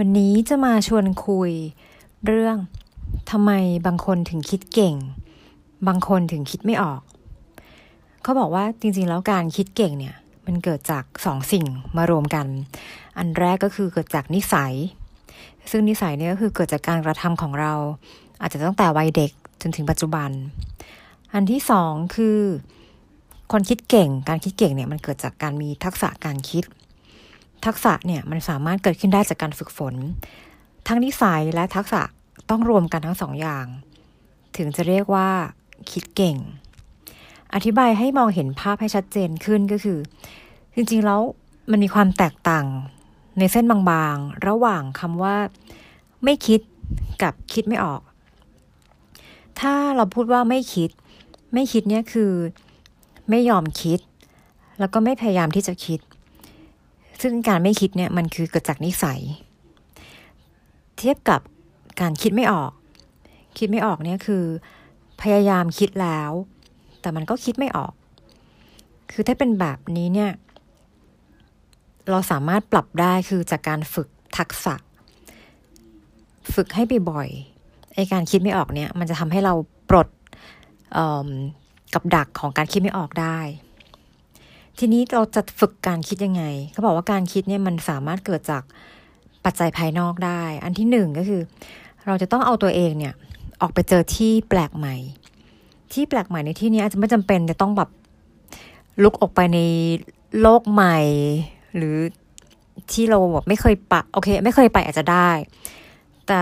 วันนี้จะมาชวนคุยเรื่องทำไมบางคนถึงคิดเก่ง บางคนถึงคิดไม่ออก เขาบอกว่าจริงๆ แล้วการคิดเก่งเนี่ย มันเกิดจากสองสิ่งมารวมกัน อันแรกก็คือเกิดจากนิสัย ซึ่งนิสัยเนี่ยก็คือเกิดจากการกระทำของเรา อาจจะตั้งแต่วัยเด็กจนถึงปัจจุบัน อันที่สองคือ คนคิดเก่ง การคิดเก่งเนี่ยมันเกิดจากการมีทักษะการคิด ทักษะเนี่ยมันสามารถเกิดขึ้นได้จากการฝึกฝน ทั้งนิสัยและทักษะต้องรวมกันทั้งสองอย่าง ถึงจะเรียกว่าคิดเก่ง อธิบายให้มองเห็นภาพให้ชัดเจนขึ้นก็คือ จริงๆแล้วมันมีความแตกต่างในเส้นบางๆ ระหว่างคำว่า ไม่คิดกับคิดไม่ออก ถ้าเราพูดว่าไม่คิด ไม่คิดเนี่ยคือ ไม่ยอมคิด แล้วก็ไม่พยายามที่จะคิด ซึ่งการไม่คิดเนี่ยมันคือเกิดจากนิสัย เทียบกับการคิดไม่ออก คิดไม่ออกเนี่ยคือ พยายามคิดแล้ว แต่มันก็คิดไม่ออก คือถ้าเป็นแบบนี้เนี่ย เราสามารถปรับได้คือจากการฝึกทักษะ ฝึกให้บ่อยๆไอการคิดไม่ออกเนี่ย มันจะทำให้เราปลดกับดักของการคิดไม่ออกได้ ทีนี้เราจะฝึกการคิดยังไงเขาบอกว่าการคิดเนี่ยมันสามารถเกิดจากปัจจัยภายนอกได้ อันที่หนึ่งก็คือ เราจะต้องเอาตัวเองเนี่ย ออกไปเจอที่แปลกใหม่ ที่แปลกใหม่ในที่นี้อาจจะไม่จำเป็นจะต้องแบบลุกออกไปในโลกใหม่ หรือที่เราแบบไม่เคยปะโอเค ไม่เคยไปอาจจะได้ แต่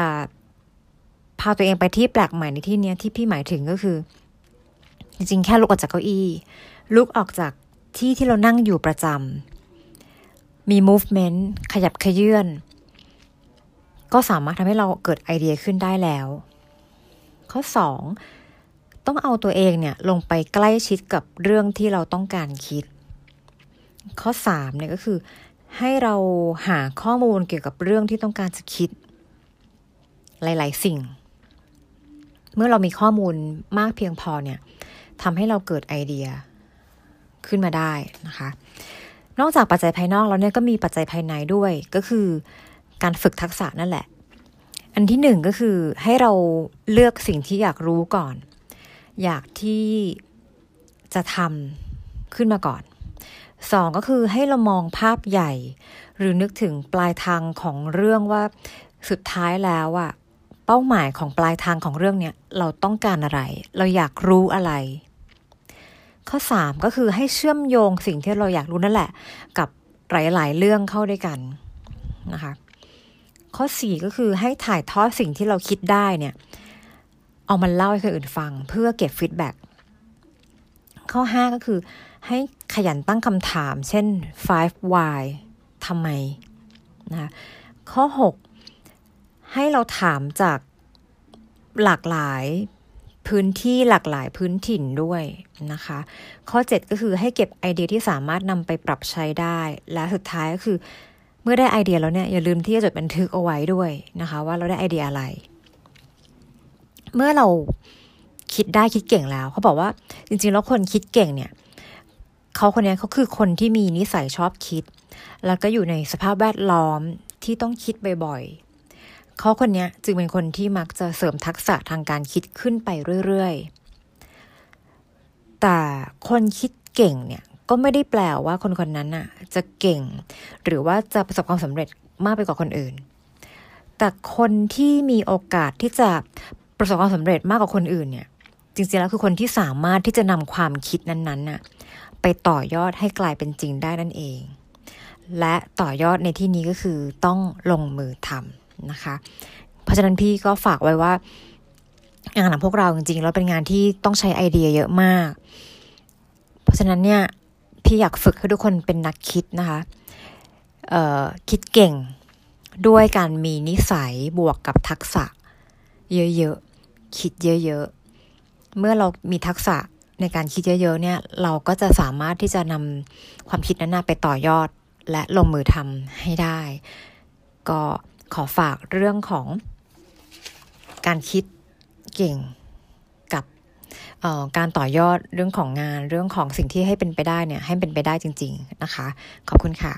พาตัวเองไปที่แปลกใหม่ในที่นี้ที่พี่หมายถึงก็คือ จริงๆ แค่ลุกออกจากเก้าอี้ลุกออกจาก ที่ที่เรานั่งอยู่ประจำมี movement ขยับขยื่นก็สามารถทำให้เราเกิดไอเดียขึ้นได้แล้ว ข้อสองต้องเอาตัวเองเนี่ยลงไปใกล้ชิดกับเรื่องที่เราต้องการคิด ข้อสามเนี่ยก็คือ ให้เราหาข้อมูลเกี่ยวกับเรื่องที่ต้องการจะคิด หลาย ๆ สิ่ง เมื่อเรามีข้อมูลมากเพียงพอเนี่ยทำให้เราเกิดไอเดีย ขึ้นมาได้นะคะ นอกจากปัจจัยภายนอกแล้วเนี่ยก็มีปัจจัยภายในด้วยก็คือการฝึกทักษะนั่นแหละ อันที่หนึ่งก็คือให้เราเลือกสิ่งที่อยากรู้ก่อน อยากที่จะทำขึ้นมาก่อนสองก็คือให้เรามองภาพใหญ่ หรือนึกถึงปลายทางของเรื่องว่าสุดท้ายแล้วอะเป้าหมายของปลายทางของเรื่องเนี้ยเราต้องการอะไร เราอยากรู้อะไร ข้อสามก็คือให้เชื่อมโยงสิ่งที่เราอยากรู้นั่นแหละ กับหลาย ๆ เรื่องเข้าด้วยกันนะคะ ข้อสี่ก็คือให้ถ่ายทอดสิ่งที่เราคิดได้เนี่ย เอามันเล่าให้คนอื่นฟัง เพื่อเก็บ feedback ข้อห้าก็คือ ให้ขยันตั้งคำถาม เช่น five why ทำไมนะคะข้อหกให้เราถามจากหลากหลาย พื้นที่หลากหลายพื้นถิ่นด้วยนะคะ ข้อ 7 ก็คือให้เก็บไอเดียที่สามารถนำไปปรับใช้ได้ และสุดท้ายก็คือเมื่อได้ไอเดียแล้วเนี่ยอย่าลืมที่จะจดบันทึกเอาไว้ด้วยนะคะ ว่าเราได้ไอเดียอะไร เมื่อเราคิดได้คิดเก่งแล้ว เขาบอกว่าจริงๆ แล้วคนคิดเก่งเนี่ยเขาคนนี้เขาคือคนที่มีนิสัยชอบคิด แล้วก็อยู่ในสภาพแวดล้อมที่ต้องคิดบ่อย เขาคนนี้จึงเป็นคนที่มักจะเสริมทักษะทางการคิดขึ้นไปเรื่อยๆ แต่คนคิดเก่งเนี่ยก็ไม่ได้แปลว่าคนคนนั้นน่ะจะเก่ง หรือว่าจะประสบความสำเร็จมากไปกว่าคนอื่น แต่คนที่มีโอกาสที่จะประสบความสำเร็จมากกว่าคนอื่นเนี่ย จริงๆแล้วคือคนที่สามารถที่จะนำความคิดนั้นๆน่ะไปต่อยอดให้กลายเป็นจริงได้นั่นเอง และต่อยอดในที่นี้ก็คือต้องลงมือทำ นะคะ เพราะฉะนั้นพี่ก็ฝากไว้ว่างานของพวกเราจริงๆแล้วเป็นงานที่ต้องใช้ไอเดียเยอะมาก เพราะฉะนั้นเนี่ยพี่อยากฝึกให้ทุกคนเป็นนักคิดนะคะคิดเก่งด้วยการมีนิสัยบวกกับทักษะ เยอะๆ คิดเยอะๆ เมื่อเรามีทักษะในการคิดเยอะๆ เนี่ย เราก็จะสามารถที่จะนำความคิดนั้นไปต่อยอดและลงมือทำให้ได้ ก็ ขอฝากเรื่องของการคิดเก่งกับการต่อยอดเรื่องของงานเรื่องของสิ่งที่ให้เป็นไปได้เนี่ยให้เป็นไปได้จริง ๆนะคะ ขอบคุณค่ะ